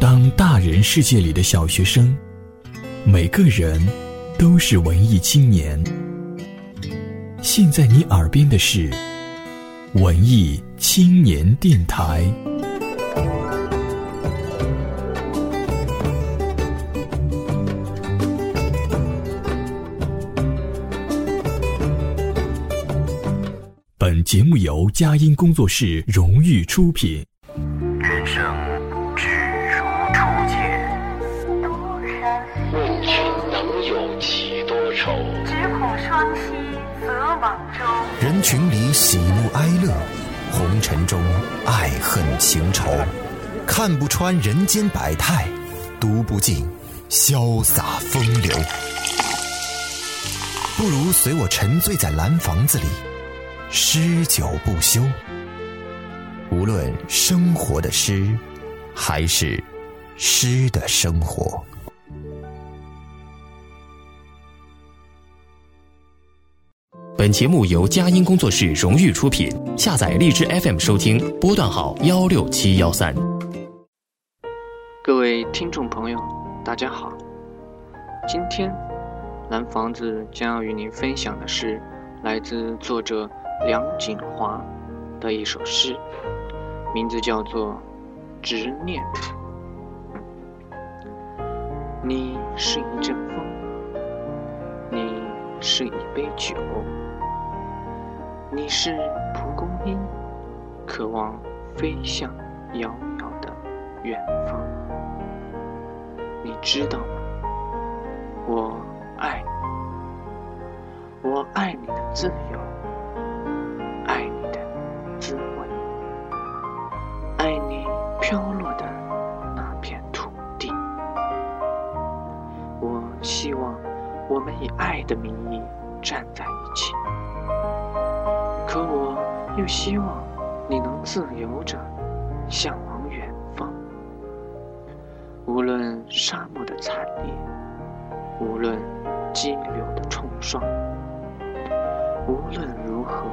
当大人世界里的小学生，每个人都是文艺青年。现在你耳边的是文艺青年电台。本节目由佳音工作室荣誉出品。人群里喜怒哀乐，红尘中爱恨情仇，看不穿人间百态，读不尽潇洒风流。不如随我沉醉在蓝房子里，诗酒不休。无论生活的诗，还是诗的生活。本节目由佳音工作室荣誉出品，下载荔枝 FM 收听，波段号幺六七幺三。各位听众朋友，大家好。今天蓝房子将要与您分享的是来自作者梁锦华的一首诗，名字叫做《执念》。你是一阵风，你是一杯酒，你是蒲公英，渴望飞向遥遥的远方。你知道吗？我爱你，我爱你的自由，爱你的滋味，爱你飘落的那片土地。我希望我们以爱的名义站在，可我又希望你能自由着向往远方。无论沙漠的惨烈。无论激流的冲刷，无论如何，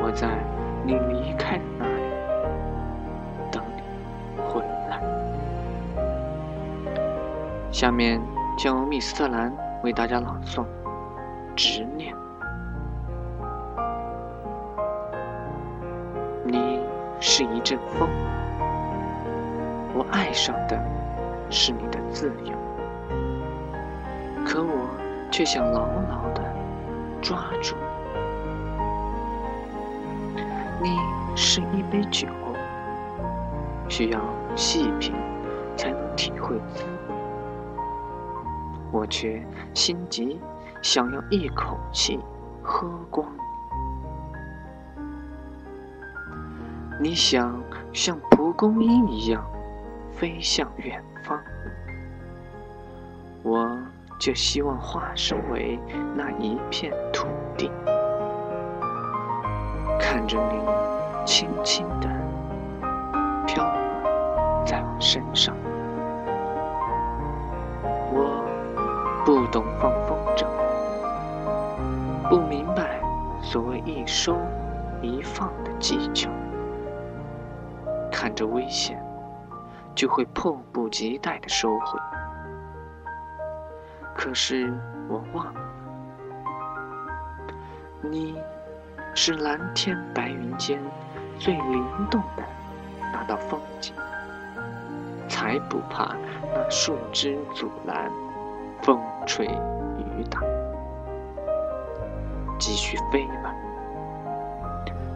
我在你离开的那里等你回来。下面将由密斯特兰为大家朗诵《执念》。是一阵风，我爱上的是你的自由。可我却想牢牢地抓住你。是一杯酒，需要细品才能体会滋味。我却心急，想要一口气喝光你。想像蒲公英一样飞向远方，我。就希望化身为那一片土地，看着你轻轻地飘在我身上。我不懂放风筝，不明白所谓一收一放的技巧，看着危险，就会迫不及待地收回。可是我忘了，你是蓝天白云间最灵动的那道风景，才不怕那树枝阻拦，风吹雨打。继续飞吧，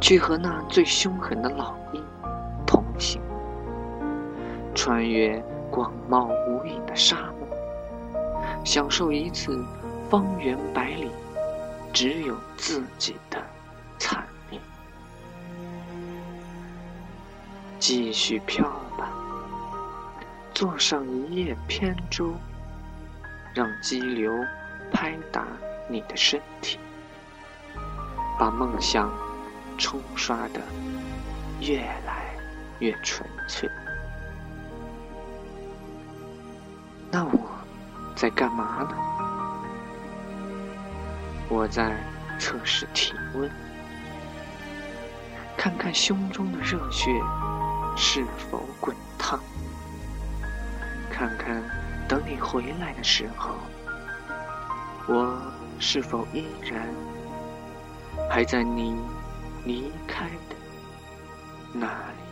去和那最凶狠的老鹰，穿越广袤无垠的沙漠。享受一次方圆百里只有自己的惨烈，继续飘吧，坐上一叶扁舟，让激流拍打你的身体，把梦想冲刷的越来越纯粹。那我。在干嘛呢？我在测试体温，看看胸中的热血是否滚烫。看看等你回来的时候，我是否依然还在你离开的那里。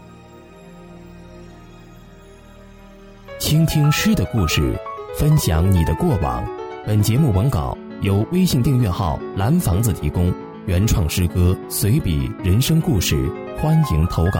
倾听诗的故事，分享你的过往。本节目文稿由微信订阅号“蓝房子”提供，原创诗歌随笔、人生故事，欢迎投稿。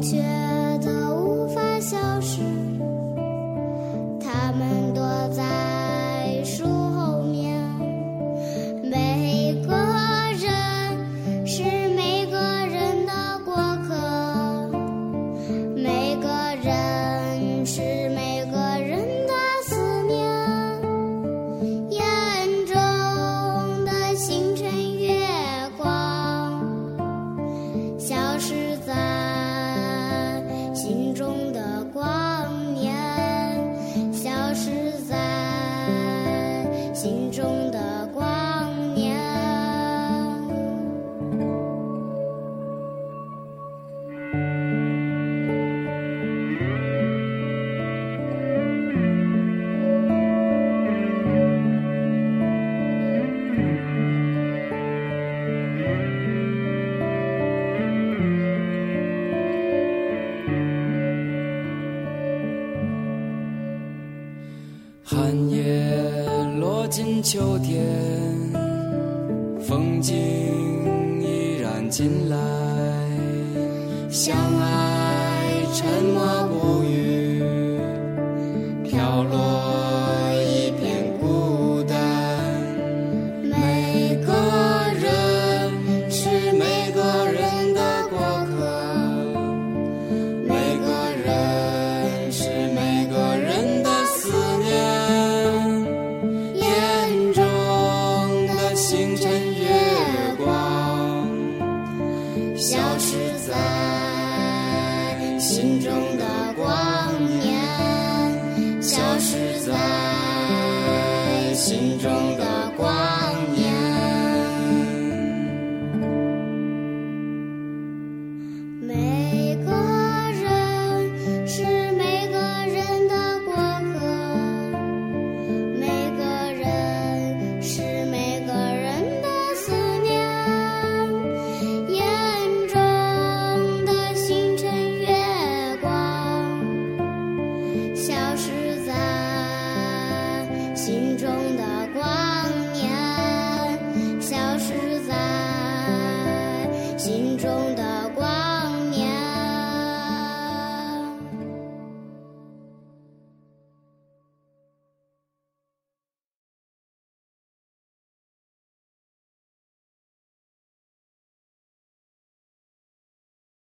却心中的光。寒叶落进秋天，风景依然进来。相爱沉默不